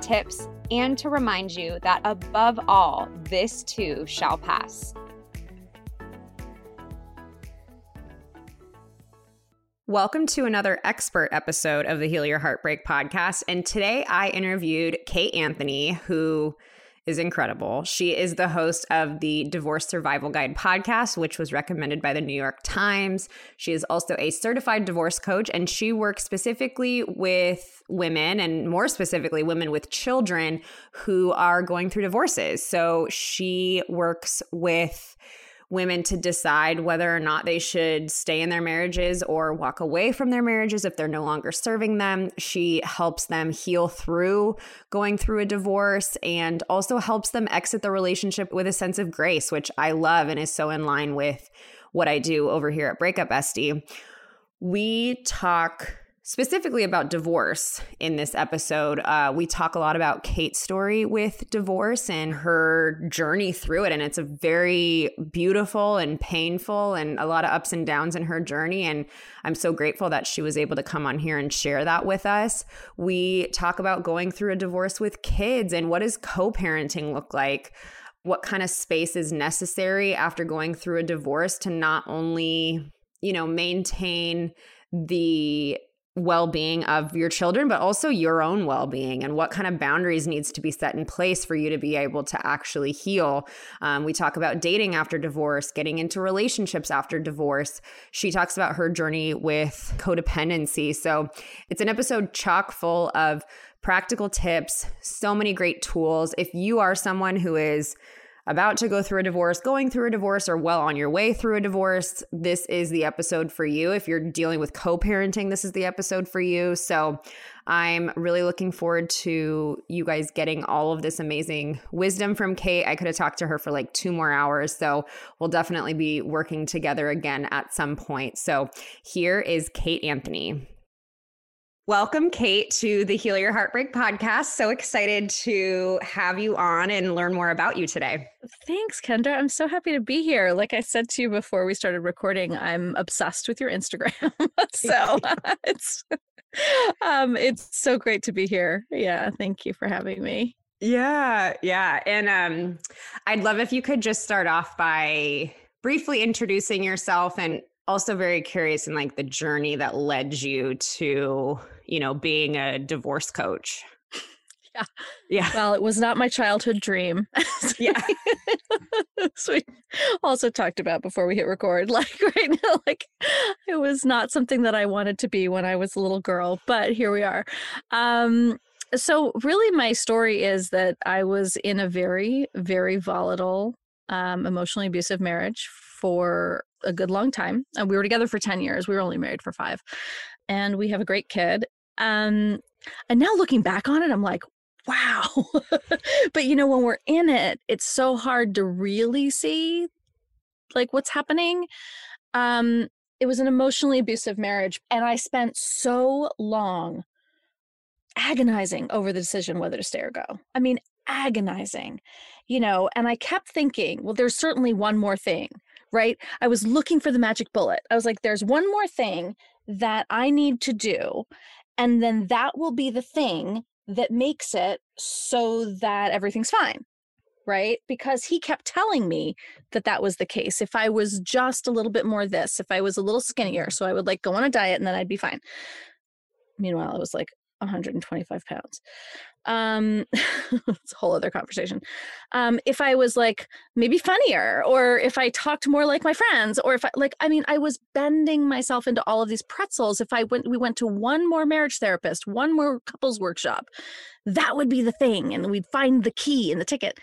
tips, and to remind you that above all, this too shall pass. Welcome to another expert episode of the Heal Your Heartbreak podcast. And today I interviewed Kate Anthony, who is incredible. She is the host of the Divorce Survival Guide podcast, which was recommended by the New York Times. She is also a certified divorce coach, and she works specifically with women, and more specifically, women with children who are going through divorces. So she works with women to decide whether or not they should stay in their marriages or walk away from their marriages if they're no longer serving them. She helps them heal through going through a divorce and also helps them exit the relationship with a sense of grace, which I love and is so in line with what I do over here at Breakup Bestie. We talk specifically about divorce in this episode. Uh, we talk a lot about Kate's story with divorce and her journey through it. And it's a very beautiful and painful and a lot of ups and downs in her journey. And I'm so grateful that she was able to come on here and share that with us. We talk about going through a divorce with kids and what does co parenting look like? What kind of space is necessary after going through a divorce to not only, you know, maintain the well-being of your children but also your own well-being and what kind of boundaries needs to be set in place for you to be able to actually heal. Um, we talk about dating after divorce getting into relationships after divorce. She talks about her journey with codependency. So it's an episode chock full of practical tips so many great tools. If you are someone who is about to go through a divorce, going through a divorce, or well on your way through a divorce, this is the episode for you. If you're dealing with co parenting, this is the episode for you. So I'm really looking forward to you guys getting all of this amazing wisdom from Kate. I could have talked to her for like two more hours. So we'll definitely be working together again at some point. So here is Kate Anthony. Welcome, Kate, to the Heal Your Heartbreak podcast. So excited to have you on and learn more about you today. Thanks, Kendra. I'm so happy to be here. Like I said to you before we started recording, I'm obsessed with your Instagram. so it's um it's so great to be here. Yeah, thank you for having me. Yeah, yeah. And um I'd love if you could just start off by briefly introducing yourself and also very curious in like the journey that led you to you know, being a divorce coach. Yeah. Yeah. Well, it was not my childhood dream. yeah. so we also talked about before we hit record. Like right now, like it was not something that I wanted to be when I was a little girl, but here we are. Um, so really my story is that I was in a very, very volatile, um, emotionally abusive marriage for a good long time. And we were together for 10 years. We were only married for five. And we have a great kid. Um, and now looking back on it, I'm like, wow. but you know, when we're in it, it's so hard to really see like what's happening. Um, it was an emotionally abusive marriage, and I spent so long agonizing over the decision whether to stay or go. I mean, agonizing, you know, and I kept thinking, well, there's certainly one more thing right? I was looking for the magic bullet. I was like, there's one more thing that I need to do. And then that will be the thing that makes it so that everything's fine. Right. Because he kept telling me that that was the case. If I was just a little bit more this, if I was a little skinnier, so I would like go on a diet and then I'd be fine. Meanwhile, I was like 125 pounds um it's a whole other conversation. Um if i was like maybe funnier or if i talked more like my friends or if i like i mean i was bending myself into all of these pretzels. If i went we went to one more marriage therapist one more couples workshop that would be the thing and we'd find the key in the ticket.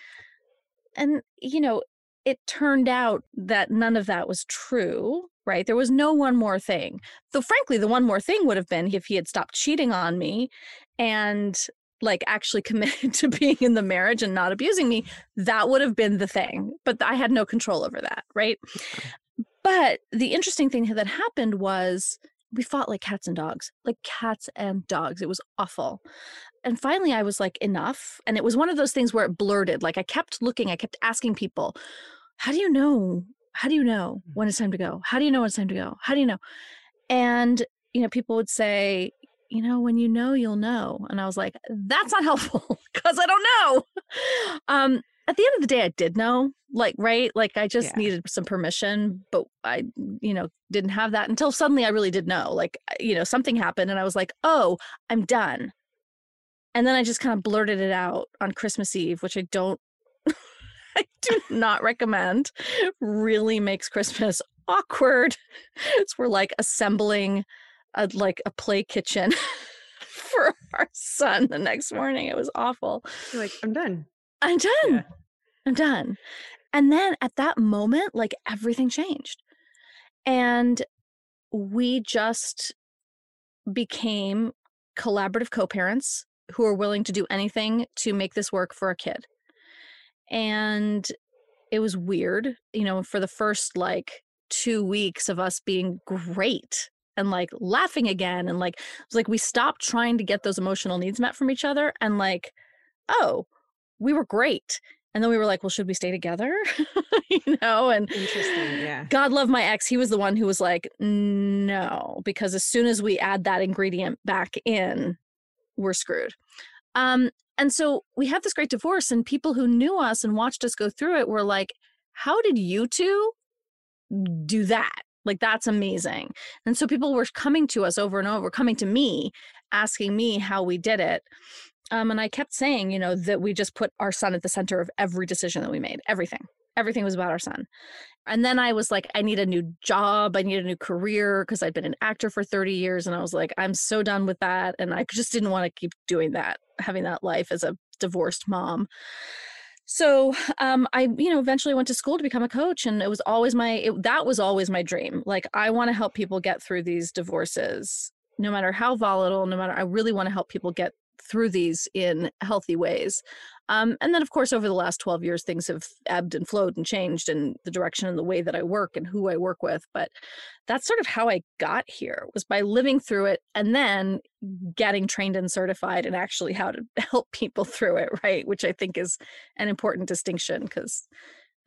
And you know it turned out that none of that was true right? There was no one more thing. Though frankly the one more thing would have been if he had stopped cheating on me and like actually committed to being in the marriage and not abusing me, that would have been the thing. But I had no control over that, right? But the interesting thing that happened was we fought like cats and dogs, like cats and dogs. It was awful. And finally, I was like, enough. And it was one of those things where it blurted. Like I kept looking, I kept asking people, how do you know? How do you know mm. when it's time to go? How do you know when it's time to go? How do you know? And, you know, people would say, you know, when you know, you'll know. And I was like, that's not helpful because I don't know. Um, at the end of the day, I did know, like, right? Like, I just yeah. needed some permission, but I, you know, didn't have that until suddenly I really did know. Like, you know, something happened and I was like, oh, I'm done. And then I just kind of blurted it out on Christmas Eve, which I don't, I do not recommend. Really makes Christmas awkward. It's we're like assembling a like a play kitchen for our son the next morning. It was awful. You're like, I'm done. I'm done. Yeah. I'm done. And then at that moment, like everything changed. And we just became collaborative co parents who are willing to do anything to make this work for a kid. And it was weird, you know, for the first like two weeks of us being great and like laughing again and like it was like we stopped trying to get those emotional needs met from each other and like oh we were great. And then we were like well should we stay together? You know and interesting yeah. God love my ex he was the one who was like no because as soon as we add that ingredient back in we're screwed. Um and so we had this great divorce and people who knew us and watched us go through it were like how did you two do that like that's amazing. And so people were coming to us over and over, coming to me, asking me how we did it. Um, and I kept saying, you know, that we just put our son at the center of every decision that we made, everything. Everything was about our son. And then I was like, I need a new job. I need a new career because I'd been an actor for 30 years. And I was like, I'm so done with that. And I just didn't want to keep doing that, having that life as a divorced mom so um, i you know eventually went to school to become a coach and it was always my it, that was always my dream. Like i want to help people get through these divorces no matter how volatile no matter i really want to help people get through these in healthy ways um, and then, of course, over the last 12 years, things have ebbed and flowed and changed in the direction and the way that I work and who I work with. But that's sort of how I got here was by living through it and then getting trained and certified and actually how to help people through it, right? Which I think is an important distinction because,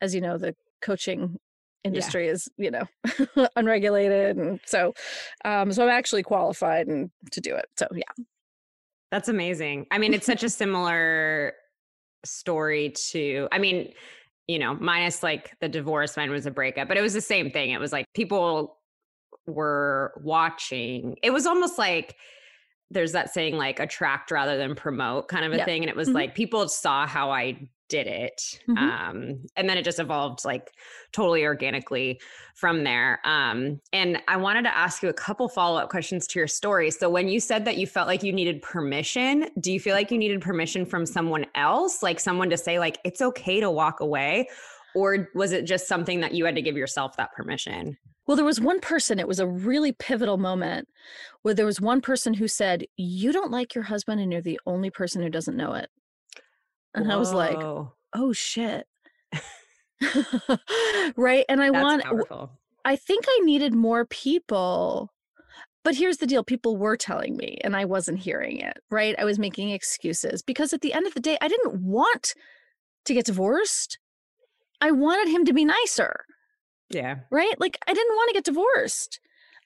as you know, the coaching industry yeah. is you know unregulated and so um so i'm actually qualified and to do it so yeah that's amazing. I mean, it's such a similar story to, I mean, you know, minus like the divorce, mine was a breakup, but it was the same thing. It was like people were watching. It was almost like there's that saying like attract rather than promote kind of a thing. And it was mm-hmm. like people saw how I did it. Mm-hmm. Um, and then it just evolved like totally organically from there. Um, and I wanted to ask you a couple follow up questions to your story. So, when you said that you felt like you needed permission, do you feel like you needed permission from someone else, like someone to say, like, it's okay to walk away? Or was it just something that you had to give yourself that permission? Well, there was one person, it was a really pivotal moment where there was one person who said, You don't like your husband, and you're the only person who doesn't know it. And Whoa. I was like, oh shit. right. And I That's want, powerful. I think I needed more people. But here's the deal people were telling me, and I wasn't hearing it, right? I was making excuses because at the end of the day, I didn't want to get divorced. I wanted him to be nicer Yeah. Right? Like I didn't want to get divorced.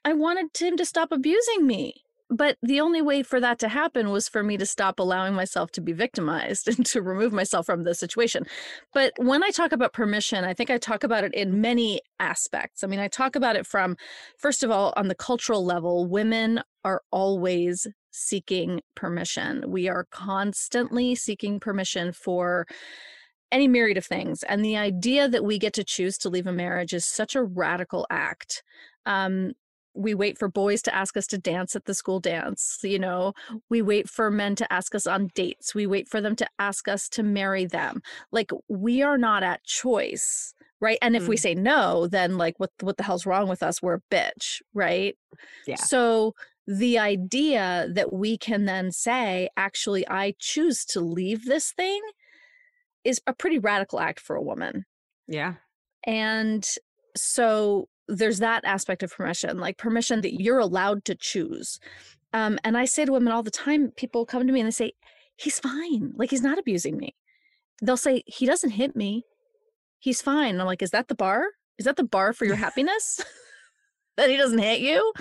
I wanted him to stop abusing me. But the only way for that to happen was for me to stop allowing myself to be victimized and to remove myself from the situation. But when I talk about permission, I think I talk about it in many aspects. I mean, I talk about it from, first of all, on the cultural level, women are always seeking permission. We are constantly seeking permission for any myriad of things. And the idea that we get to choose to leave a marriage is such a radical act. Um, we wait for boys to ask us to dance at the school dance you know we wait for men to ask us on dates we wait for them to ask us to marry them like we are not at choice right and if mm. we say no then like what what the hell's wrong with us we're a bitch right yeah so the idea that we can then say actually i choose to leave this thing is a pretty radical act for a woman yeah and so there's that aspect of permission, like permission that you're allowed to choose. Um, and I say to women all the time, people come to me and they say, he's fine. Like he's not abusing me. They'll say, he doesn't hit me. He's fine. And I'm like, is that the bar? Is that the bar for your happiness? that he doesn't hit you?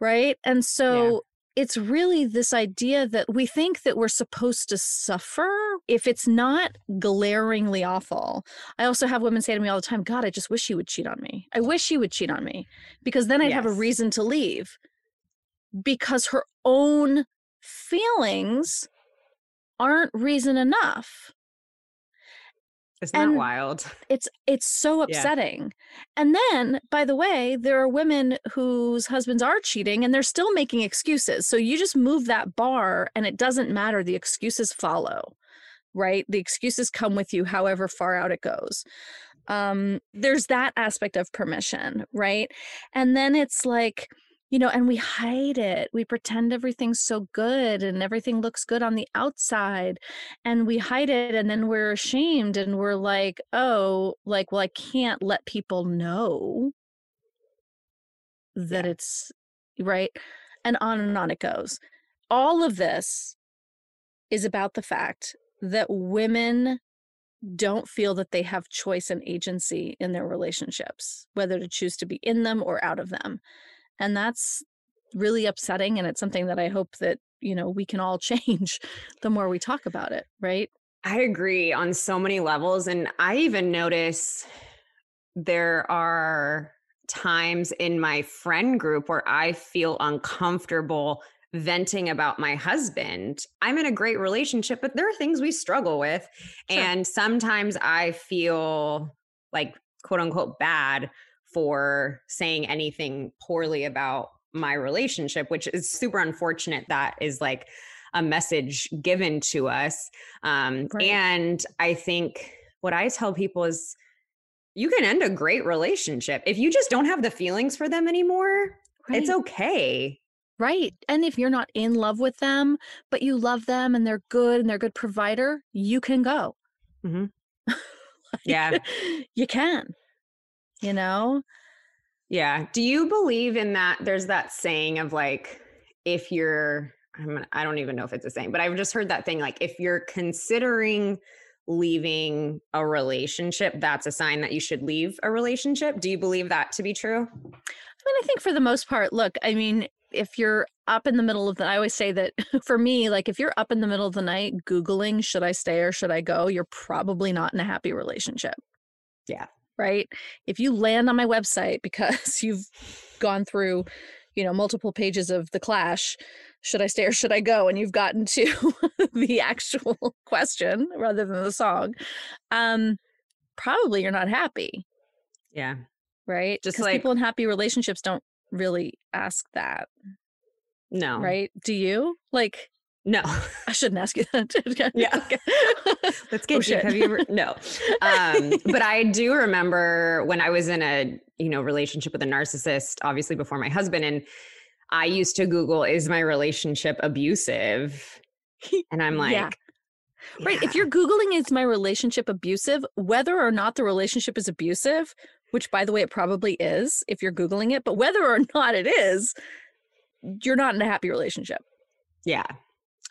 Right. And so it's really this idea that we think that we're supposed to suffer if it's not glaringly awful. I also have women say to me all the time, God, I just wish he would cheat on me. I wish he would cheat on me because then I'd yes. have a reason to leave. Because her own feelings aren't reason enough. Isn't and that wild? It's it's so upsetting. Yeah. And then, by the way, there are women whose husbands are cheating and they're still making excuses. So you just move that bar and it doesn't matter. The excuses follow, right? The excuses come with you however far out it goes. Um, there's that aspect of permission, right? And then it's like, you know, and we hide it. We pretend everything's so good and everything looks good on the outside and we hide it and then we're ashamed and we're like, oh, like, well, I can't let people know that yeah. it's right. And on and on it goes. All of this is about the fact that women don't feel that they have choice and agency in their relationships, whether to choose to be in them or out of them and that's really upsetting and it's something that i hope that you know we can all change the more we talk about it right i agree on so many levels and i even notice there are times in my friend group where i feel uncomfortable venting about my husband. I'm in a great relationship, but there are things we struggle with. Sure. And sometimes I feel like, quote unquote, bad for saying anything poorly about my relationship, which is super unfortunate. That is like a message given to us. Um, right. And I think what I tell people is you can end a great relationship. If you just don't have the feelings for them anymore, right. it's okay. Right. And if you're not in love with them, but you love them and they're good and they're a good provider, you can go. Mm-hmm. like, yeah. You can you know? Yeah. Do you believe in that? There's that saying of like, if you're, I'm, I don't even know if it's a saying, but I've just heard that thing like, if you're considering leaving a relationship, that's a sign that you should leave a relationship. Do you believe that to be true? I mean, I think for the most part, look, I mean, if you're up in the middle of the I always say that for me, like if you're up in the middle of the night Googling, should I stay or should I go? You're probably not in a happy relationship. Yeah right? If you land on my website because you've gone through, you know, multiple pages of the clash, should I stay or should I go? And you've gotten to the actual question rather than the song, um, probably you're not happy. Yeah. Right? Just like people in happy relationships don't really ask that. No. Right? Do you? Like no, I shouldn't ask you that. yeah, let's get oh, deep. Have you ever? No, um, but I do remember when I was in a you know relationship with a narcissist, obviously before my husband, and I used to Google, "Is my relationship abusive?" And I'm like. Yeah. Right. If you're Googling, is my relationship abusive? Whether or not the relationship is abusive, which by the way, it probably is if you're Googling it, but whether or not it is, you're not in a happy relationship. Yeah.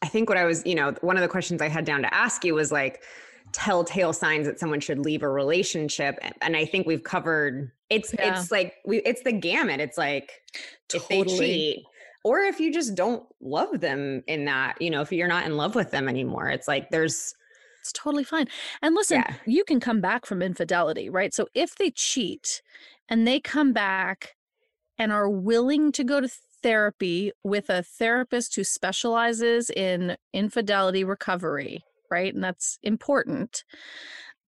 I think what I was, you know, one of the questions I had down to ask you was like telltale signs that someone should leave a relationship. And I think we've covered It's Yeah. it's like we it's the gamut. It's like if they cheat or if you just don't love them in that, you know, if you're not in love with them anymore. It's like there's It's totally fine. And listen, Yeah. you can come back from infidelity, right? So if they cheat and they come back and are willing to go to therapy with a therapist who specializes in infidelity recovery, right? And that's important,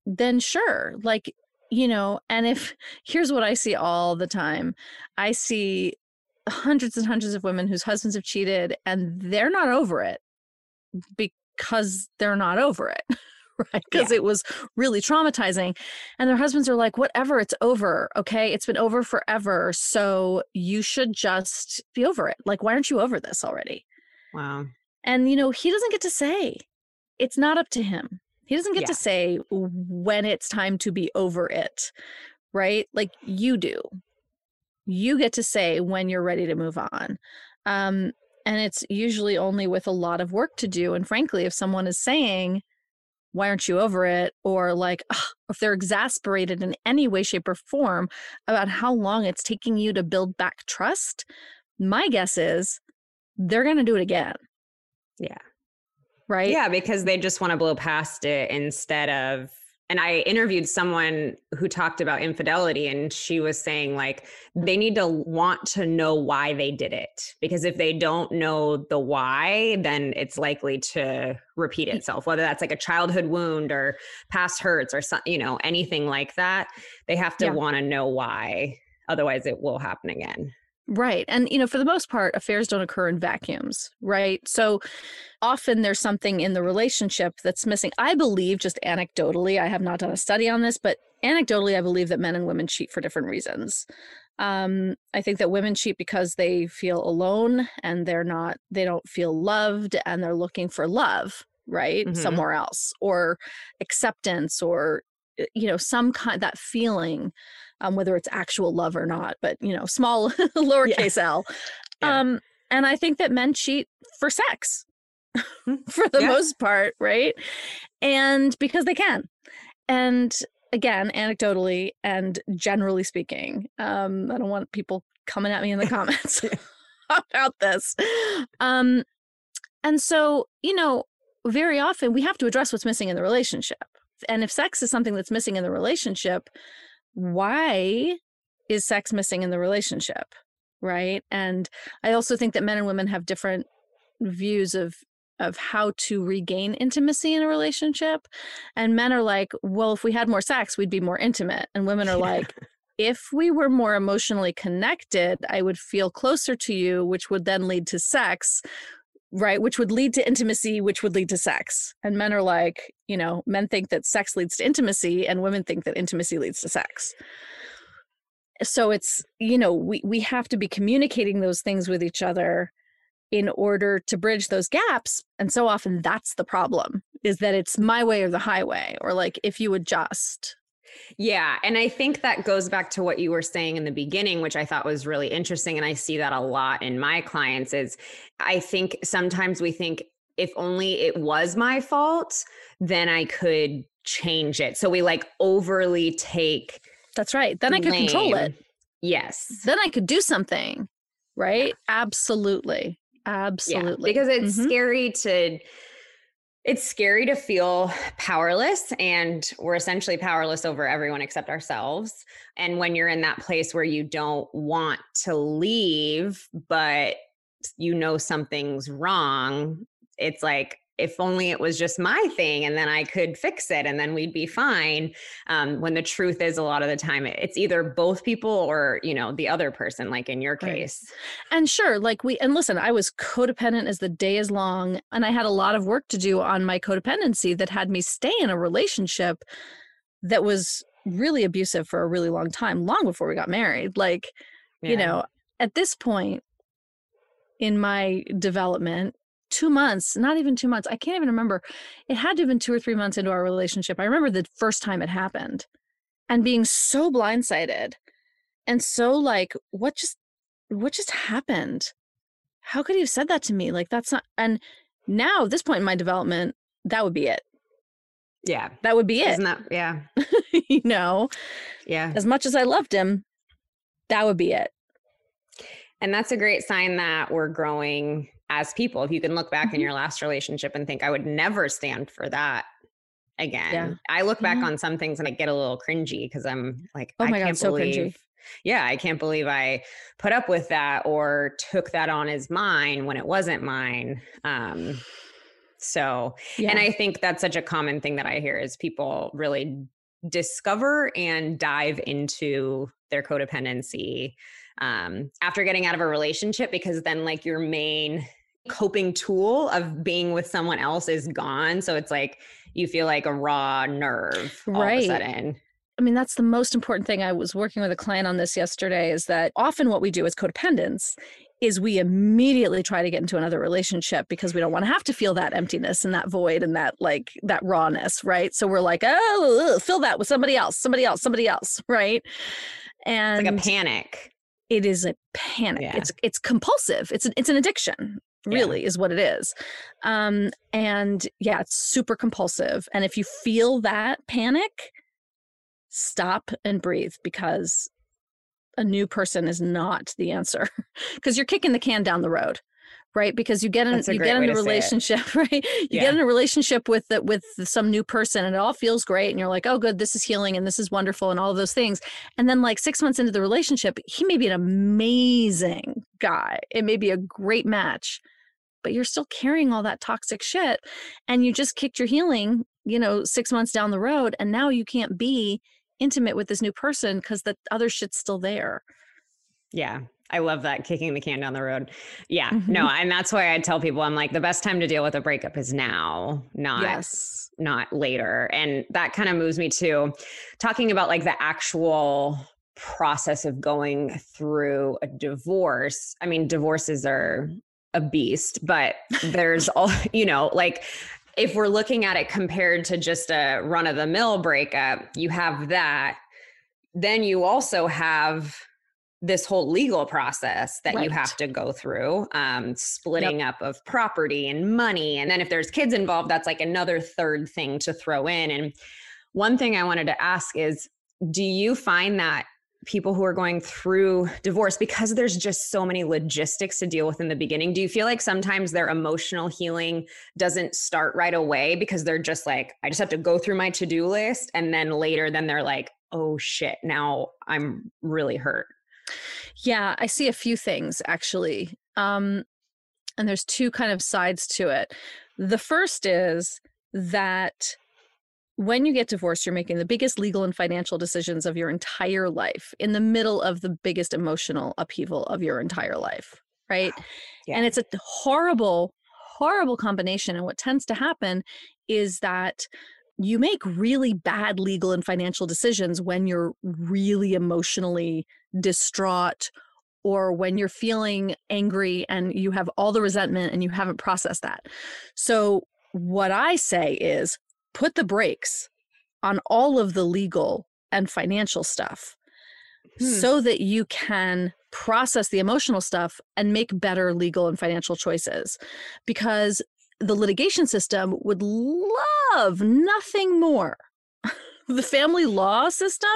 then sure. Like, you know, and if here's what I see all the time I see hundreds and hundreds of women whose husbands have cheated and they're not over it because they're not over it. Right. Because it was really traumatizing. And their husbands are like, whatever, it's over. Okay. It's been over forever. So you should just be over it. Like, why aren't you over this already? wow. And, you know, he doesn't get to say, it's not up to him. He doesn't get Yeah. to say when it's time to be over it. Right. Like you do. You get to say when you're ready to move on. Um, and it's usually only with a lot of work to do. And frankly, if someone is saying, why aren't you over it? Or like, "Ugh," if they're exasperated in any way, shape, or form about how long it's taking you to build back trust, my guess is they're going to do it again. Yeah. Right. Yeah, because they just want to blow past it instead of. And I interviewed someone who talked about infidelity, and she was saying, like, they need to want to know why they did it. Because if they don't know the why, then it's likely to repeat mm. itself, whether that's like a childhood wound or past hurts or some, you know, anything like that. They have to Yeah. want to know why. Otherwise, it will happen again. Right. And, you know, for the most part, affairs don't occur in vacuums, right? So often there's something in the relationship that's missing. I believe, just anecdotally, I have not done a study on this, but anecdotally, I believe that men and women cheat for different reasons. Um, I think that women cheat because they feel alone and they're not, they don't feel loved and they're looking for love, right? Mhm. Somewhere else or acceptance or, uh, you know, some kind, that feeling um, whether it's actual love or not, but you know, small lowercase l. Yeah. Um, and I think that men cheat for sex for the Yeah. most part, right? And because they can. And again, anecdotally and generally speaking, um, I don't want people coming at me in the comments about this. Um, and so, you know, very often we have to address what's missing in the relationship. And if sex is something that's missing in the relationship, why is sex missing in the relationship? Right. And I also think that men and women have different views of of how to regain intimacy in a relationship. And men are like, well, if we had more sex, we'd be more intimate. And women are like, if we were more emotionally connected, I would feel closer to you, which would then lead to sex, right? Which would lead to intimacy, which would lead to sex. And men are like, you know, men think that sex leads to intimacy, and women think that intimacy leads to sex. So it's, you know, we, we have to be communicating those things with each other in order to bridge those gaps. And so often that's the problem is that it's my way or the highway, or like if you adjust. Yeah. And I think that goes back to what you were saying in the beginning, which I thought was really interesting. And I see that a lot in my clients is I think sometimes we think if only it was my fault, then I could change it. So we like overly take That's right. Then I could control it. Yes. Then I could do something. Right? Absolutely. Absolutely. because it's Mhm. scary to it's scary to feel powerless and we're essentially powerless over everyone except ourselves. And when you're in that place where you don't want to leave but you know something's wrong it's like if only it was just my thing and then i could fix it and then we'd be fine um, when the truth is a lot of the time it's either both people or you know the other person like in your Right. case And sure, like we, and listen, I was codependent as the day is long, and I had a lot of work to do on my codependency that had me stay in a relationship that was really abusive for a really long time, long before we got married. Like, you know, at this point in my development, two months, not even two months, I can't even remember. It had to have been two or three months into our relationship. I remember the first time it happened and being so blindsided and so like, what just, what just happened? How could he have said that to me? Like, that's not, and now at this point in my development, that would be it. yeah That would be it. Isn't that yeah. you know, Yeah. as much as I loved him, that would be it. And that's a great sign that we're growing as people. If you can look back mm-hmm. in your last relationship and think, I would never stand for that again. Yeah. I look back mm-hmm. on some things and I get a little cringy because I'm like, oh my God, believe, so cringy. yeah, I can't believe I put up with that or took that on as mine when it wasn't mine. Um, so, yeah. and I think that's such a common thing that I hear is people really discover and dive into their codependency um, after getting out of a relationship because then like your main coping tool of being with someone else is gone. So it's like you feel like a raw nerve all right. of a sudden. I mean, that's the most important thing. I was working with a client on this yesterday is that often what we do as codependents is we immediately try to get into another relationship because we don't want to have to feel that emptiness and that void and that like that rawness, right? So we're like, oh, fill that with somebody else, somebody else, somebody else, right? And it's like a panic. It is a panic. Yeah. It's it's compulsive. It's an it's an addiction, really, yeah. is what it is. Um, and yeah, it's super compulsive. And if you feel that panic, stop and breathe because a new person is not the answer because you're kicking the can down the road right because you get in you get in a relationship right you yeah. get in a relationship with the, with some new person and it all feels great and you're like oh good this is healing and this is wonderful and all of those things and then like 6 months into the relationship he may be an amazing guy it may be a great match but you're still carrying all that toxic shit and you just kicked your healing you know 6 months down the road and now you can't be intimate with this new person because the other shit's still there. Yeah. I love that kicking the can down the road. Yeah. Mm-hmm. No, and that's why I tell people I'm like the best time to deal with a breakup is now, not yes. not later. And that kind of moves me to talking about like the actual process of going through a divorce. I mean, divorces are a beast, but there's all, you know, like if we're looking at it compared to just a run of the mill breakup, you have that. Then you also have this whole legal process that right. you have to go through, um, splitting yep. up of property and money. And then if there's kids involved, that's like another third thing to throw in. And one thing I wanted to ask is do you find that people who are going through divorce because there's just so many logistics to deal with in the beginning do you feel like sometimes their emotional healing doesn't start right away because they're just like i just have to go through my to-do list and then later then they're like oh shit now i'm really hurt yeah i see a few things actually um and there's two kind of sides to it the first is that when you get divorced, you're making the biggest legal and financial decisions of your entire life in the middle of the biggest emotional upheaval of your entire life, right? Yeah. And it's a horrible, horrible combination. And what tends to happen is that you make really bad legal and financial decisions when you're really emotionally distraught or when you're feeling angry and you have all the resentment and you haven't processed that. So, what I say is put the brakes on all of the legal and financial stuff hmm. so that you can process the emotional stuff and make better legal and financial choices because the litigation system would love nothing more the family law system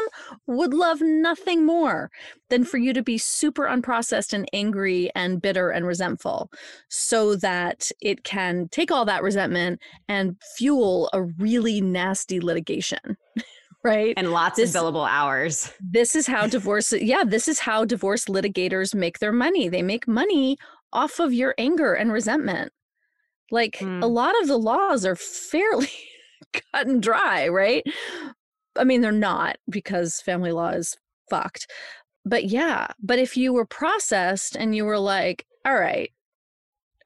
would love nothing more than for you to be super unprocessed and angry and bitter and resentful so that it can take all that resentment and fuel a really nasty litigation. right? And lots this, of billable hours. This is how divorce yeah, this is how divorce litigators make their money. They make money off of your anger and resentment. Like mm. a lot of the laws are fairly cut and dry, right? I mean, they're not because family law is fucked. But yeah, but if you were processed and you were like, all right,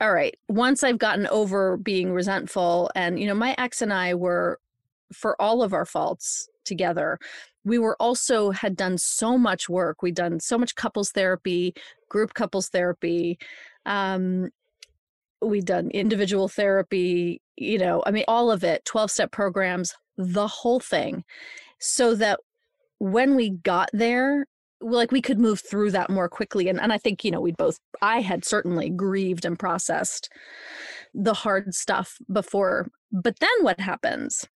all right, once I've gotten over being resentful, and, you know, my ex and I were, for all of our faults together, we were also had done so much work. We'd done so much couples therapy, group couples therapy. Um, we'd done individual therapy, you know, I mean, all of it, 12 step programs, the whole thing so that when we got there like we could move through that more quickly and, and i think you know we both i had certainly grieved and processed the hard stuff before but then what happens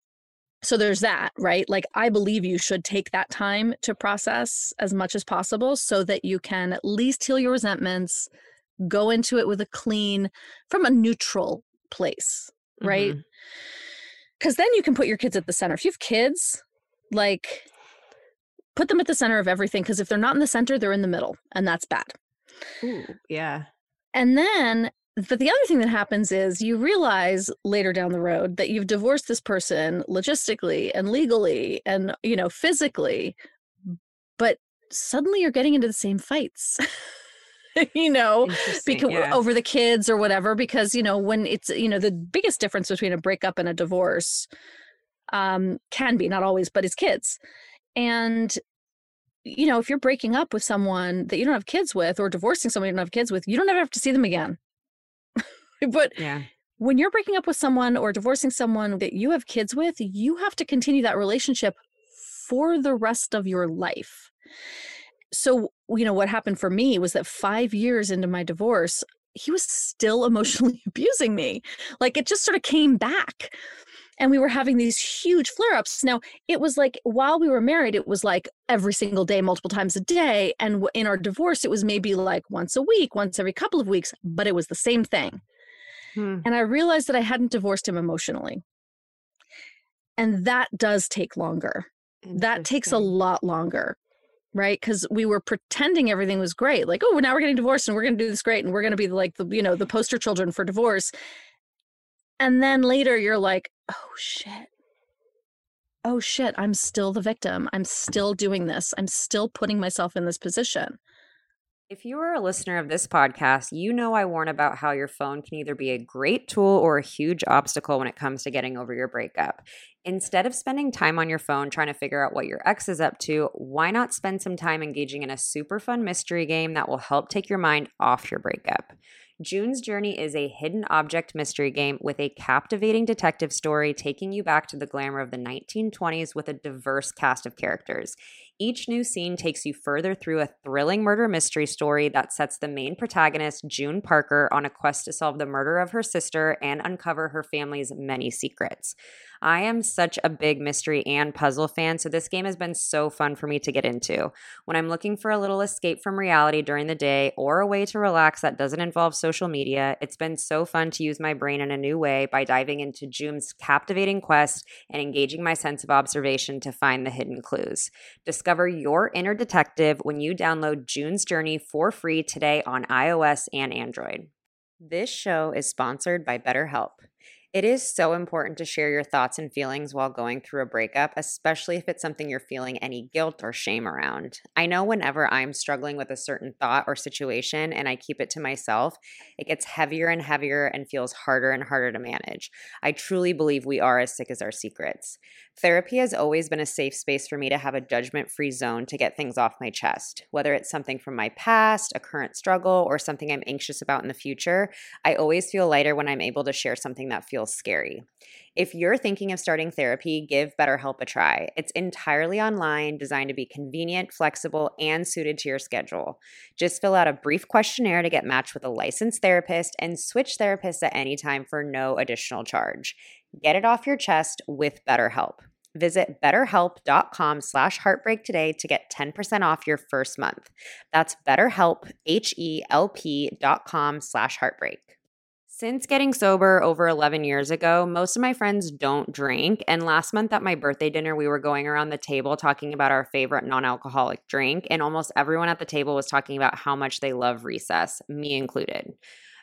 so there's that, right? Like, I believe you should take that time to process as much as possible so that you can at least heal your resentments, go into it with a clean, from a neutral place, right? Because mm-hmm. then you can put your kids at the center. If you have kids, like, put them at the center of everything. Because if they're not in the center, they're in the middle, and that's bad. Ooh, yeah. And then but the other thing that happens is you realize later down the road that you've divorced this person logistically and legally and you know physically but suddenly you're getting into the same fights you know because yeah. over the kids or whatever because you know when it's you know the biggest difference between a breakup and a divorce um can be not always but it's kids and you know if you're breaking up with someone that you don't have kids with or divorcing someone you don't have kids with you don't ever have to see them again but yeah. when you're breaking up with someone or divorcing someone that you have kids with, you have to continue that relationship for the rest of your life. So, you know, what happened for me was that five years into my divorce, he was still emotionally abusing me. Like it just sort of came back. And we were having these huge flare ups. Now, it was like while we were married, it was like every single day, multiple times a day. And in our divorce, it was maybe like once a week, once every couple of weeks, but it was the same thing. Hmm. And I realized that I hadn't divorced him emotionally. And that does take longer. That takes a lot longer, right? Because we were pretending everything was great. Like, oh, now we're getting divorced and we're going to do this great and we're going to be like the, you know, the poster children for divorce. And then later you're like, oh shit. Oh shit, I'm still the victim. I'm still doing this. I'm still putting myself in this position. If you are a listener of this podcast, you know I warn about how your phone can either be a great tool or a huge obstacle when it comes to getting over your breakup. Instead of spending time on your phone trying to figure out what your ex is up to, why not spend some time engaging in a super fun mystery game that will help take your mind off your breakup? June's Journey is a hidden object mystery game with a captivating detective story taking you back to the glamour of the 1920s with a diverse cast of characters. Each new scene takes you further through a thrilling murder mystery story that sets the main protagonist, June Parker, on a quest to solve the murder of her sister and uncover her family's many secrets. I am such a big mystery and puzzle fan, so this game has been so fun for me to get into. When I'm looking for a little escape from reality during the day or a way to relax that doesn't involve social media, it's been so fun to use my brain in a new way by diving into June's captivating quest and engaging my sense of observation to find the hidden clues. Discover your inner detective when you download June's Journey for free today on iOS and Android. This show is sponsored by BetterHelp. It is so important to share your thoughts and feelings while going through a breakup, especially if it's something you're feeling any guilt or shame around. I know whenever I'm struggling with a certain thought or situation and I keep it to myself, it gets heavier and heavier and feels harder and harder to manage. I truly believe we are as sick as our secrets. Therapy has always been a safe space for me to have a judgment free zone to get things off my chest. Whether it's something from my past, a current struggle, or something I'm anxious about in the future, I always feel lighter when I'm able to share something that feels feels scary. If you're thinking of starting therapy, give BetterHelp a try. It's entirely online, designed to be convenient, flexible, and suited to your schedule. Just fill out a brief questionnaire to get matched with a licensed therapist and switch therapists at any time for no additional charge. Get it off your chest with BetterHelp. Visit betterhelp.com slash heartbreak today to get 10% off your first month. That's betterhelp, H-E-L-P dot com slash heartbreak. Since getting sober over 11 years ago, most of my friends don't drink. And last month at my birthday dinner, we were going around the table talking about our favorite non alcoholic drink. And almost everyone at the table was talking about how much they love recess, me included.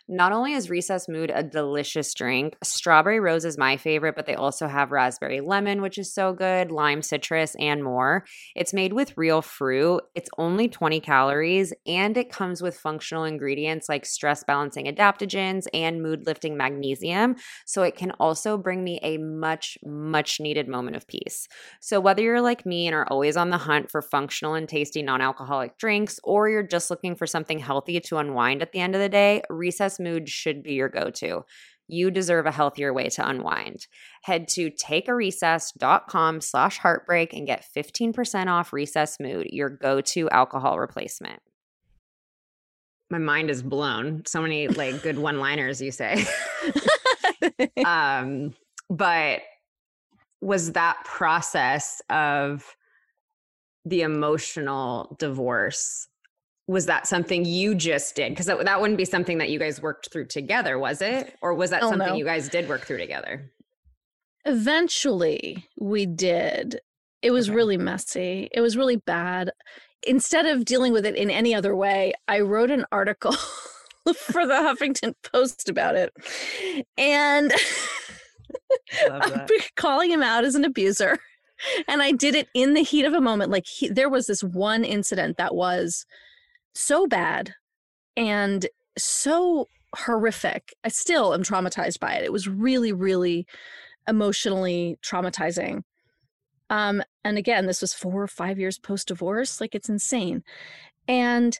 Not only is Recess Mood a delicious drink, strawberry rose is my favorite, but they also have raspberry lemon, which is so good, lime citrus, and more. It's made with real fruit. It's only 20 calories, and it comes with functional ingredients like stress balancing adaptogens and mood lifting magnesium. So it can also bring me a much, much needed moment of peace. So whether you're like me and are always on the hunt for functional and tasty non alcoholic drinks, or you're just looking for something healthy to unwind at the end of the day, Recess mood should be your go to. You deserve a healthier way to unwind. Head to takearecess.com slash heartbreak and get 15% off Recess Mood, your go to alcohol replacement. My mind is blown. So many like good one liners you say. um, but was that process of the emotional divorce was that something you just did? Because that, that wouldn't be something that you guys worked through together was it? Or was that oh, something no. you guys did work through together? Eventually we did. It was okay. really messy. It was really bad. Instead of dealing with it in any other way i wrote an article for the huffington post about it. And calling him out as an abuser. And I did it in the heat of a moment. Like he, there was this one incident that was so bad and so horrific. I still am traumatized by it. It was really, really emotionally traumatizing. Um, and again, this was four or five years post divorce. Like it's insane. And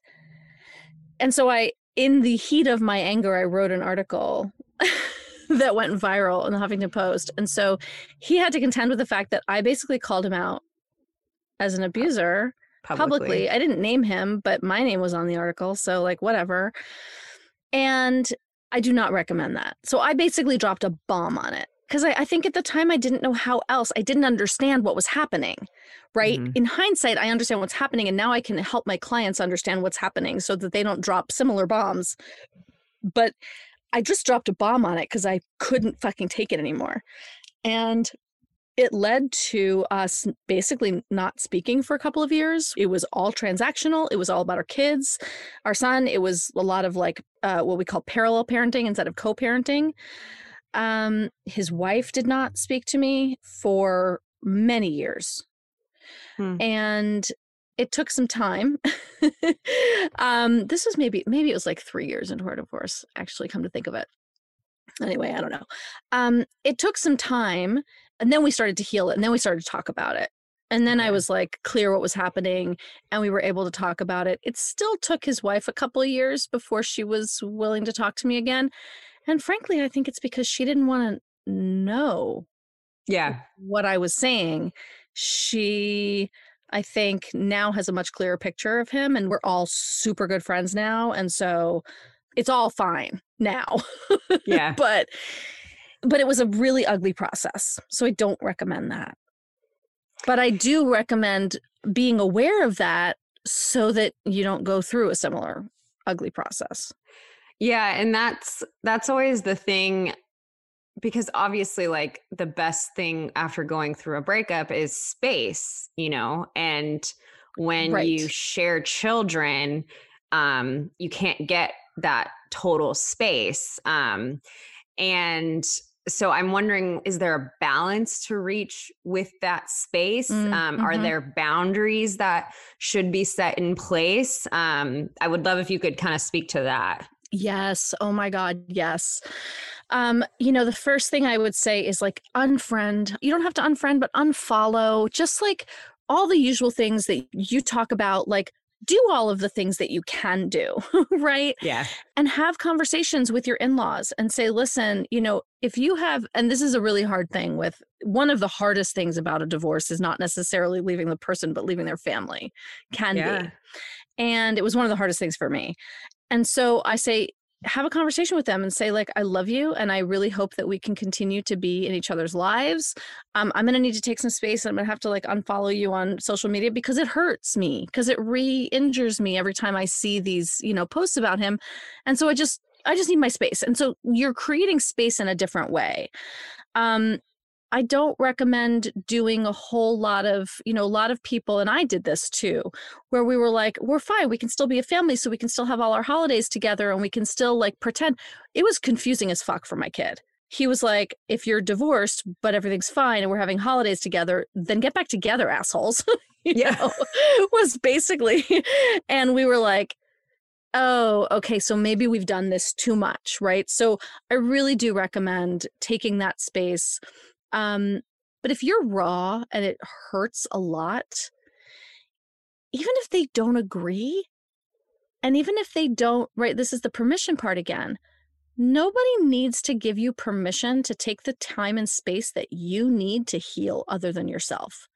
and so I, in the heat of my anger, I wrote an article that went viral in the Huffington Post. And so he had to contend with the fact that I basically called him out as an abuser publicly. publicly. I didn't name him, but my name was on the article. So, like, whatever. And I do not recommend that. So, I basically dropped a bomb on it because I, I, think at the time I didn't know how else. I didn't understand what was happening, right? Mm-hmm. In hindsight, I understand what's happening, and now I can help my clients understand what's happening so that they don't drop similar bombs. But I just dropped a bomb on it because I couldn't fucking take it anymore. And it led to us basically not speaking for a couple of years. It was all transactional. It was all about our kids, our son. It was a lot of like uh, what we call parallel parenting instead of co parenting. Um, his wife did not speak to me for many years. Hmm. And it took some time. um, this was maybe maybe it was like three years into our divorce. Actually, come to think of it. Anyway, I don't know. Um, it took some time, and then we started to heal it, and then we started to talk about it. And then I was like clear what was happening, and we were able to talk about it. It still took his wife a couple of years before she was willing to talk to me again. And frankly, I think it's because she didn't want to know yeah what I was saying. She I think now has a much clearer picture of him and we're all super good friends now and so it's all fine now. Yeah. but but it was a really ugly process. So I don't recommend that. But I do recommend being aware of that so that you don't go through a similar ugly process. Yeah, and that's that's always the thing because obviously like the best thing after going through a breakup is space you know and when right. you share children um you can't get that total space um and so i'm wondering is there a balance to reach with that space mm, um, are mm-hmm. there boundaries that should be set in place um, i would love if you could kind of speak to that yes oh my god yes um, you know, the first thing I would say is like unfriend. You don't have to unfriend, but unfollow. Just like all the usual things that you talk about, like do all of the things that you can do, right? Yeah. And have conversations with your in laws and say, listen, you know, if you have, and this is a really hard thing with one of the hardest things about a divorce is not necessarily leaving the person, but leaving their family can yeah. be. And it was one of the hardest things for me. And so I say, have a conversation with them and say like i love you and i really hope that we can continue to be in each other's lives. Um, i'm going to need to take some space and i'm going to have to like unfollow you on social media because it hurts me because it re-injures me every time i see these you know posts about him and so i just i just need my space and so you're creating space in a different way. Um, I don't recommend doing a whole lot of, you know, a lot of people, and I did this too, where we were like, we're fine. We can still be a family. So we can still have all our holidays together and we can still like pretend. It was confusing as fuck for my kid. He was like, if you're divorced, but everything's fine and we're having holidays together, then get back together, assholes. yeah. Know, was basically. And we were like, oh, okay, so maybe we've done this too much, right? So I really do recommend taking that space um, but if you're raw and it hurts a lot, even if they don't agree, and even if they don't, right, this is the permission part again. Nobody needs to give you permission to take the time and space that you need to heal other than yourself.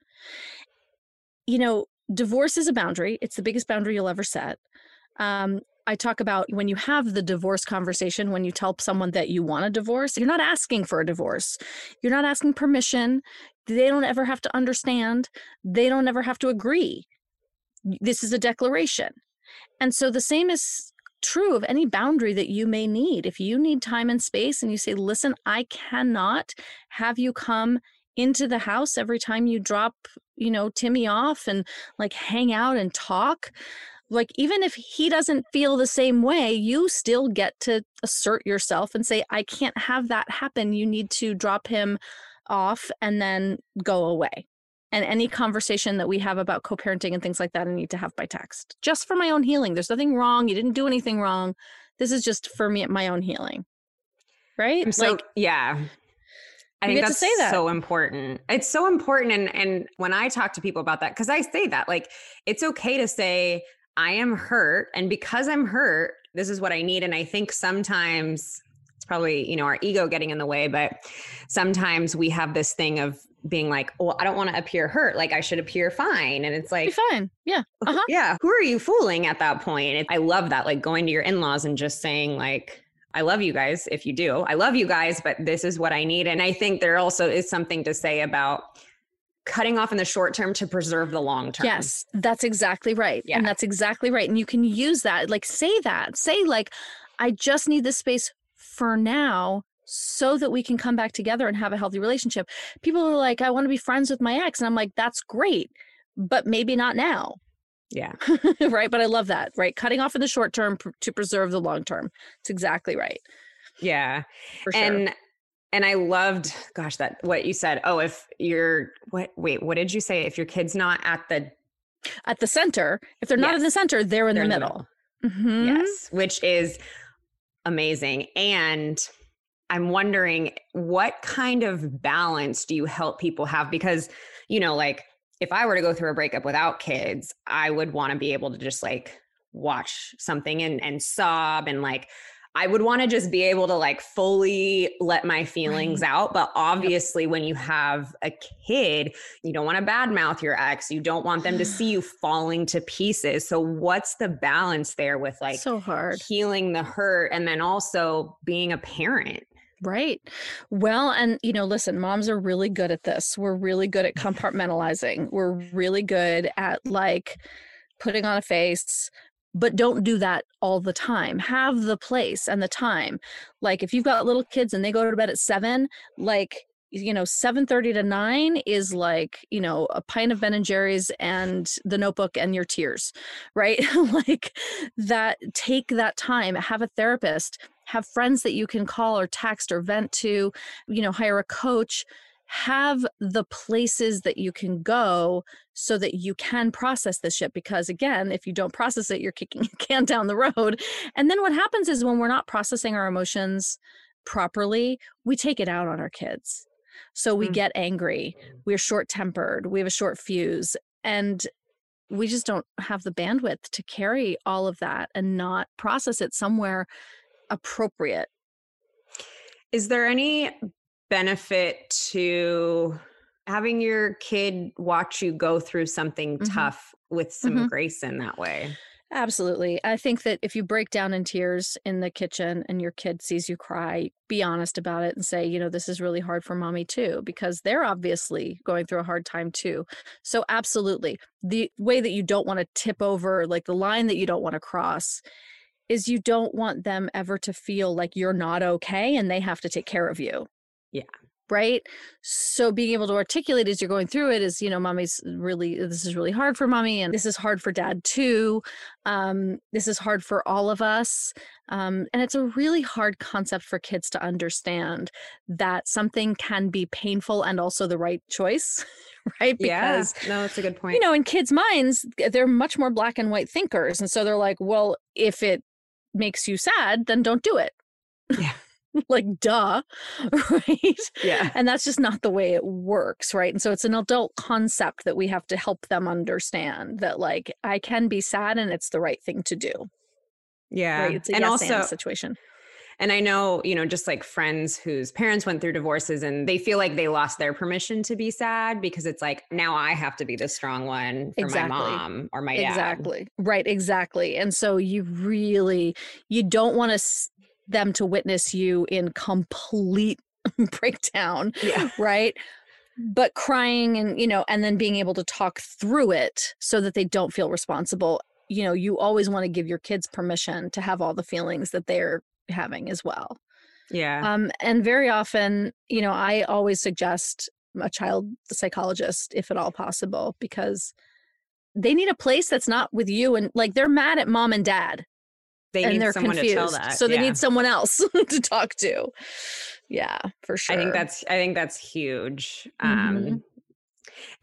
You know, divorce is a boundary, it's the biggest boundary you'll ever set. Um, I talk about when you have the divorce conversation, when you tell someone that you want a divorce, you're not asking for a divorce. You're not asking permission. They don't ever have to understand. They don't ever have to agree. This is a declaration. And so the same is true of any boundary that you may need. If you need time and space and you say, listen, I cannot have you come into the house every time you drop, you know, Timmy off and like hang out and talk. Like, even if he doesn't feel the same way, you still get to assert yourself and say, I can't have that happen. You need to drop him off and then go away. And any conversation that we have about co parenting and things like that, I need to have by text just for my own healing. There's nothing wrong. You didn't do anything wrong. This is just for me, at my own healing. Right? So, like, yeah. I think that's that. so important. It's so important. And and when I talk to people about that, because I say that, like, it's okay to say, I am hurt. And because I'm hurt, this is what I need. And I think sometimes it's probably, you know, our ego getting in the way, but sometimes we have this thing of being like, well, I don't want to appear hurt. Like I should appear fine. And it's like, Be fine. Yeah. Uh-huh. Yeah. Who are you fooling at that point? I love that. Like going to your in laws and just saying, like, I love you guys if you do. I love you guys, but this is what I need. And I think there also is something to say about cutting off in the short term to preserve the long term. Yes, that's exactly right. Yeah. And that's exactly right. And you can use that, like, say that, say, like, I just need this space for now so that we can come back together and have a healthy relationship. People are like, I want to be friends with my ex. And I'm like, that's great, but maybe not now. Yeah. right. But I love that. Right. Cutting off in the short term pr- to preserve the long term. It's exactly right. Yeah. Sure. And and I loved, gosh, that what you said. Oh, if you're what wait, what did you say? If your kid's not at the at the center, if they're not yes. in the center, they're in, they're the, in middle. the middle. Mm-hmm. Yes, which is amazing. And I'm wondering what kind of balance do you help people have? Because, you know, like if I were to go through a breakup without kids, I would want to be able to just like watch something and and sob and like I would want to just be able to like fully let my feelings right. out. But obviously, yep. when you have a kid, you don't want to badmouth your ex. You don't want them to see you falling to pieces. So, what's the balance there with like so hard healing the hurt and then also being a parent? Right. Well, and you know, listen, moms are really good at this. We're really good at compartmentalizing. We're really good at like putting on a face, but don't do that all the time. Have the place and the time. Like if you've got little kids and they go to bed at 7, like you know 7:30 to 9 is like you know a pint of Ben and Jerry's and the notebook and your tears right? Like that take that time. Have a therapist. Have friends that you can call or text or vent to, you know, hire a coach, have the places that you can go so that you can process this shit. Because again, if you don't process it, you're kicking a can down the road. And then what happens is when we're not processing our emotions properly, we take it out on our kids. So we mm. get angry, we're short tempered, we have a short fuse. And we just don't have the bandwidth to carry all of that and not process it somewhere appropriate. Is there any benefit to having your kid watch you go through something mm-hmm. tough with some mm-hmm. grace in that way? Absolutely. I think that if you break down in tears in the kitchen and your kid sees you cry, be honest about it and say, you know, this is really hard for mommy too, because they're obviously going through a hard time too. So, absolutely. The way that you don't want to tip over, like the line that you don't want to cross, is you don't want them ever to feel like you're not okay and they have to take care of you. Yeah. Right. So being able to articulate as you're going through it is, you know, mommy's really, this is really hard for mommy and this is hard for dad too. Um, this is hard for all of us. Um, and it's a really hard concept for kids to understand that something can be painful and also the right choice. right? Because yeah, no, it's a good point. You know, in kids' minds, they're much more black and white thinkers. And so they're like, well, if it makes you sad, then don't do it. Yeah. like duh right yeah and that's just not the way it works right and so it's an adult concept that we have to help them understand that like i can be sad and it's the right thing to do yeah right? it's a and yes also situation And I know, you know, just like friends whose parents went through divorces and they feel like they lost their permission to be sad because it's like now I have to be the strong one for Exactly. my mom or my dad. exactly right exactly and so you really you don't want to them to witness you in complete breakdown Yeah. right but crying and you know and then being able to talk through it so that they don't feel responsible you know you always want to give your kids permission to have all the feelings that they're having as well Yeah. um and very often you know i always suggest a child psychologist if at all possible because they need a place that's not with you and like they're mad at mom and dad they and need they're someone confused to tell that. so they yeah. need someone else to talk to yeah for sure I think that's I think that's huge. Mhm. Um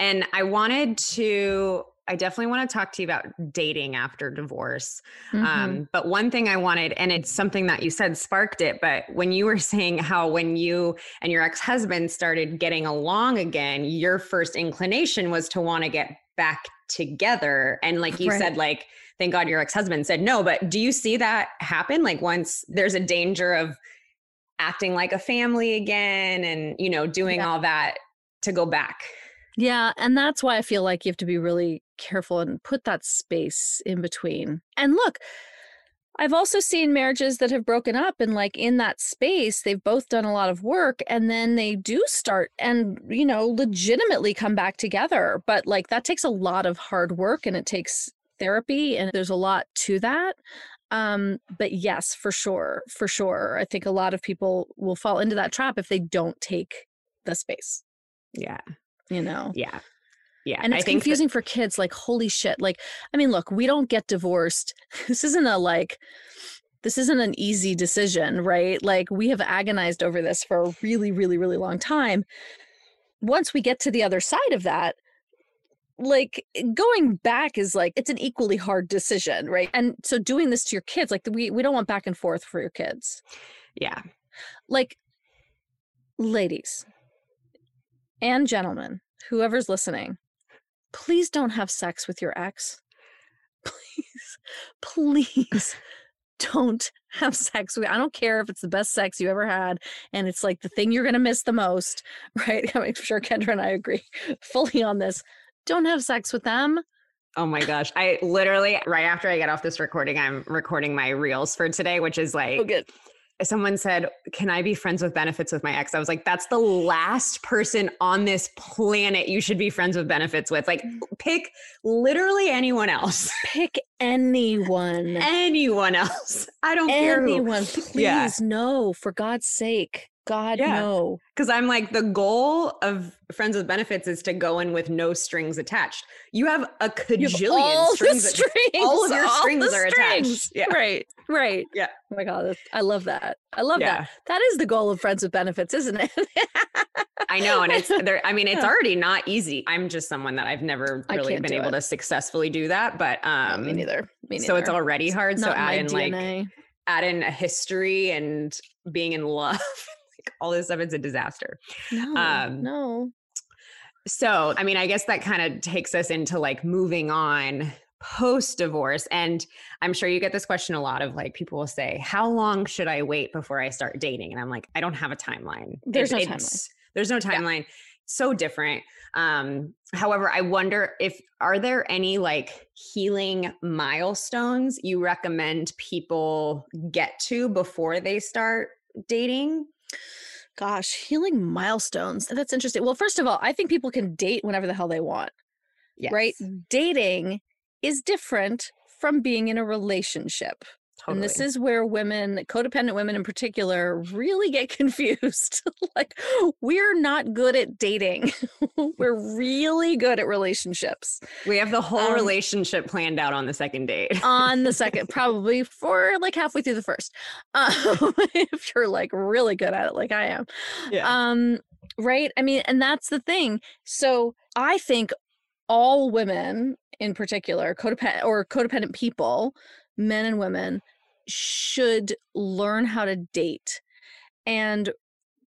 and I wanted to I definitely want to talk to you about dating after divorce. Mhm. Um, but one thing I wanted, and it's something that you said sparked it, but when you were saying how when you and your ex husband started getting along again, your first inclination was to want to get back together. And like you Right. said, like, thank God your ex husband said no. But do you see that happen? Like, once there's a danger of acting like a family again and, you know, doing Yeah. all that to go back? Yeah, and that's why I feel like you have to be really careful and put that space in between. And look, I've also seen marriages that have broken up and like in that space they've both done a lot of work and then they do start and you know legitimately come back together, but like that takes a lot of hard work and it takes therapy and there's a lot to that. Um but yes, for sure, for sure. I think a lot of people will fall into that trap if they don't take the space, Yeah. you know. Yeah. Yeah. And it's think that- confusing for kids. Like, holy shit. Like, I mean, look, we don't get divorced. This isn't a like, this isn't an easy decision, right? Like, we have agonized over this for a really, really, really long time. Once we get to the other side of that, like eh, going back is like it's an equally hard decision right? And so doing this to your kids like we we don't want back and forth for your kids. Yeah. like ladies and gentlemen whoever's listening please don't have sex with your ex. Please please don't have sex with i don't care if it's the best sex you ever had and it's like the thing you're going to miss the most right? I'm sure kendra and i agree fully on this don't have sex with them Oh my gosh. I literally, right after I get off this recording, I'm recording my reels for today, which is oh, like, good someone said, Can I be friends with benefits with my ex? I was like, That's the last person on this planet you should be friends with benefits with. Like, mm. pick literally anyone else. pick anyone anyone else. I don't care anyone please Yeah. no for god's sake god Yeah. no Because I'm like, the goal of friends with benefits is to go in with no strings attached. You have a You have cajillion all strings. att- strings all of your all strings are attached. Yeah. right right Yeah. oh my god i love that i love Yeah. that that is the goal of friends with benefits isn't it I know. And it's there. I mean, it's already not easy. I'm just someone that I've never really been able it. to successfully do that. But um me neither me so it's already hard. So in my add in like add in a history and being in love, like all this stuff, it's a disaster. no um, no So, I mean, I guess that kind of takes us into like moving on post divorce. And I'm sure you get this question a lot of like people will say, How long should I wait before I start dating? And I'm like, I don't have a timeline. There's no it's- There's no timeline. So different. Um, however, I wonder if are there any like healing milestones you recommend people get to before they start dating? Gosh healing milestones that's interesting. Well first of all i think people can date whenever the hell they want right? Dating is different from being in a relationship Totally. And this is where women, codependent women in particular, really get confused. like, we're not good at dating. we're really good at relationships. we have the whole um, relationship planned out on the second date. On the second, probably for like halfway through the first. Um, if you're like really good at it, like I am. Um, right? I mean, and that's the thing. So I think all women in particular, codependent or codependent people, men and women, should learn how to date. And,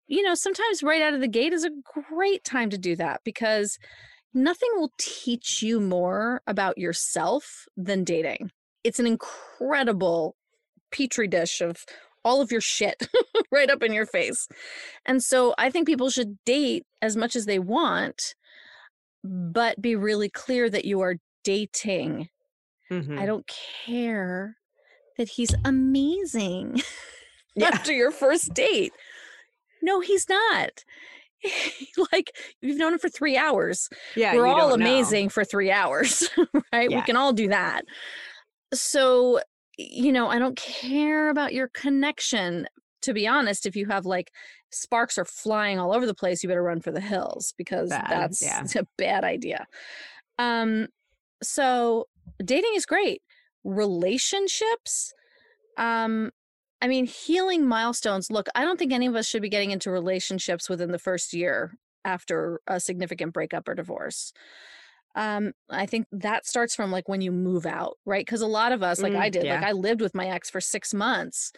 you know, sometimes right out of the gate is a great time to do that because nothing will teach you more about yourself than dating. It's an incredible petri dish of all of your shit right up in your face. And so I think people should date as much as they want, but be really clear that you are dating. Mhm. I don't care that he's amazing Yeah. after your first date. No, he's not. like you've known him for three hours. Yeah, We're all don't know. amazing for three hours, right? We can all do that. So, you know, I don't care about your connection. To be honest, if you have like sparks are flying all over the place, you better run for the hills because Bad, that's yeah. a bad idea. Um, so dating is great. Relationships, um, I mean, healing milestones. Look, I don't think any of us should be getting into relationships within the first year after a significant breakup or divorce. Um, I think that starts from like when you move out, right? Because a lot of us, like Mm, I did, like. I lived with my ex for six months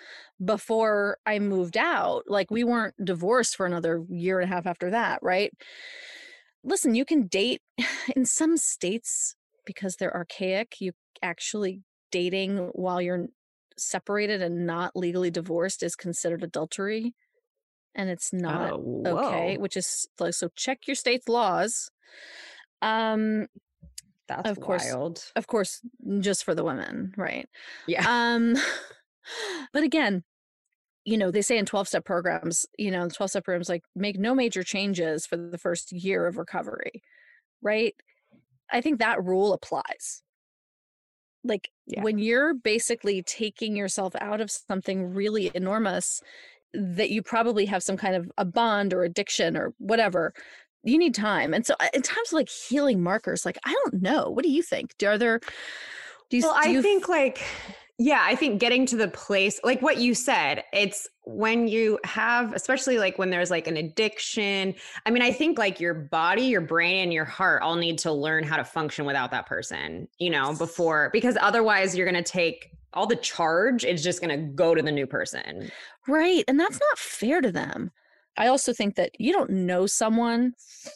before I moved out. Like we weren't divorced for another year and a half after that, right? Listen, you can date in some states because they're archaic. You actually dating while you're separated and not legally divorced is considered adultery and it's not Oh, okay which is like so check your state's laws um That's of course. wild. of course just for the women right Yeah. um but again you know they say in 12 step programs you know 12 step programs like make no major changes for the first year of recovery right i think that rule applies like Yeah. when you're basically taking yourself out of something really enormous that you probably have some kind of a bond or addiction or whatever you need time. And so uh, in terms of like healing markers like i don't know. What do you think? Do, are there do you, well, do I you think like, yeah, I think getting to the place, like what you said, it's when you have, especially like when there's like an addiction. I mean, I think like your body, your brain, and your heart all need to learn how to function without that person, you know, before, because otherwise you're going to take all the charge, it's just going to go to the new person. Right. And that's not fair to them. I also think that you don't know someone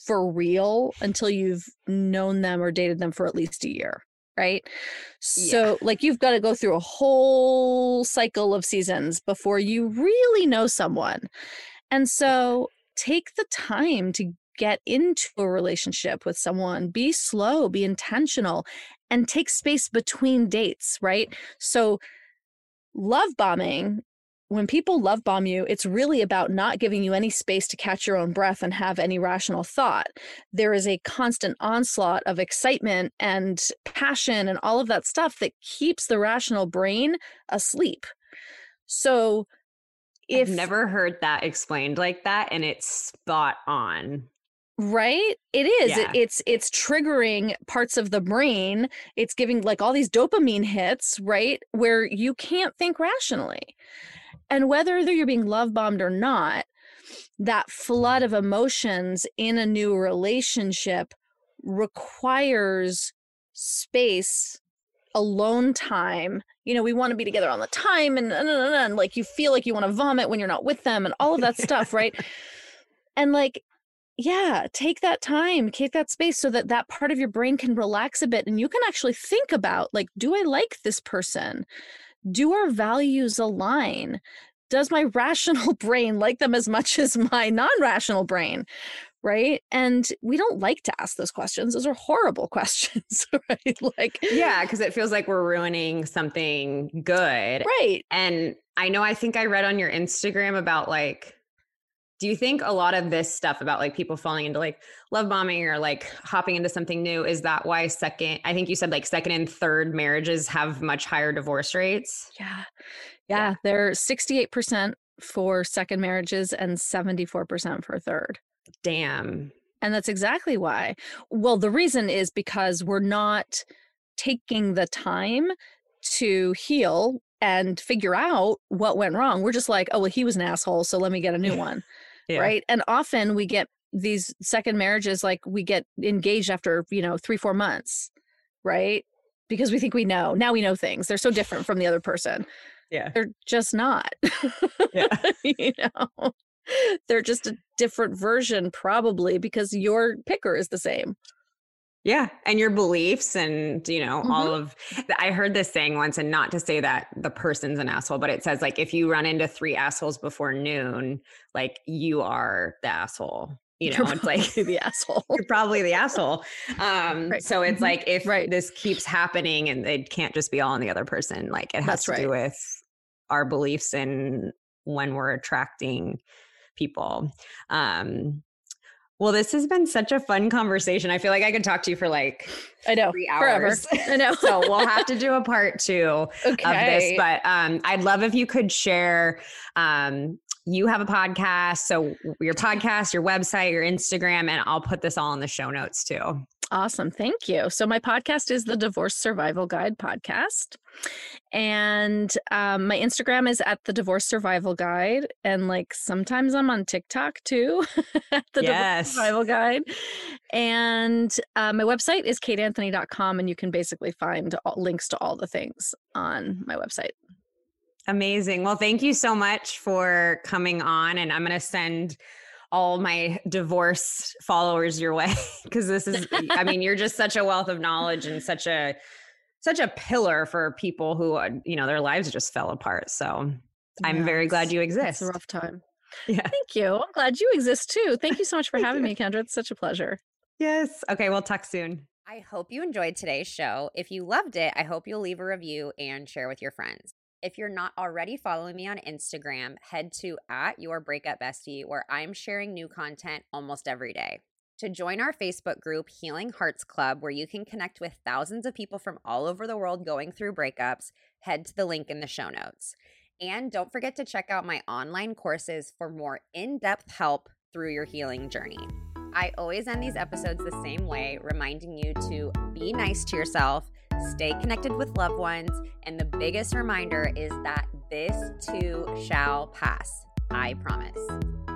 for real until you've known them or dated them for at least a year. Right. So, like, you've got to go through a whole cycle of seasons before you really know someone. And so, take the time to get into a relationship with someone, be slow, be intentional, and take space between dates. Right. So, love bombing when people love bomb you, it's really about not giving you any space to catch your own breath and have any rational thought. There is a constant onslaught of excitement and passion and all of that stuff that keeps the rational brain asleep. So, if I've never heard that explained like that, and it's spot on. right it is Yeah. it, it's it's triggering parts of the brain it's giving like all these dopamine hits right where you can't think rationally and whether you're being love bombed or not that flood mm-hmm. of emotions in a new relationship requires space alone time. You know we want to be together all the time and, and, and, and like you feel like you want to vomit when you're not with them and all of that stuff right? And like yeah take that time take that space so that that part of your brain can relax a bit and you can actually think about like do i like this person do our values align? Does my rational brain like them as much as my non-rational brain? Right? And we don't like to ask those questions. Those are horrible questions right? Like Yeah, because it feels like we're ruining something good. right. And I know, I think I read on your Instagram about like, do you think a lot of this stuff about like people falling into like love bombing or like hopping into something new is that why second, I think you said like second and third marriages have much higher divorce rates? yeah yeah they're 68% for second marriages and 74% for third Damn. And that's exactly why. Well, the reason is because we're not taking the time to heal and figure out what went wrong. We're just like, oh, well, he was an asshole, so let me get a new one. Yeah. Right. And often we get these second marriages, like we get engaged after, you know, three, four months. Right. Because we think we know. Now we know things. They're so different from the other person. Yeah. They're just not. Yeah. you know, they're just a different version, probably because your picker is the same. Yeah. And your beliefs and, you know, mm-hmm. all of I heard this saying once, and not to say that the person's an asshole, but it says like if you run into three assholes before noon, like you are the asshole. You know, you're it's like the asshole. You're probably the asshole. Um, right. so it's mm-hmm. like if right. this keeps happening and it can't just be all on the other person, like it has That's to right. do with our beliefs and when we're attracting people. Um, well, this has been such a fun conversation. I feel like I could talk to you for like I know three hours. Forever. I know. so we'll have to do a part two okay. of this. But um, I'd love if you could share. Um, you have a podcast, so your podcast, your website, your Instagram, and I'll put this all in the show notes too. Awesome. Thank you. So, my podcast is the Divorce Survival Guide podcast. And um, my Instagram is at the Divorce Survival Guide. And like sometimes I'm on TikTok too, at the yes. Divorce Survival Guide. And uh, my website is kateanthony.com. And you can basically find all, links to all the things on my website. Amazing. Well, thank you so much for coming on. And I'm going to send all my divorce followers your way because this is i mean you're just such a wealth of knowledge and such a such a pillar for people who uh, you know their lives just fell apart so i'm very glad you exist it's a rough time. Yeah. Thank you i'm glad you exist too thank you so much for having me kendra it's such a pleasure. Yes okay we'll talk soon. I hope you enjoyed today's show if you loved it i hope you'll leave a review and share with your friends if you're not already following me on Instagram, head to at your breakup bestie, where I'm sharing new content almost every day. To join our Facebook group, Healing Hearts Club, where you can connect with thousands of people from all over the world going through breakups, head to the link in the show notes. And don't forget to check out my online courses for more in depth help through your healing journey. I always end these episodes the same way, reminding you to be nice to yourself stay connected with loved ones, and the biggest reminder is that this too shall pass. I promise.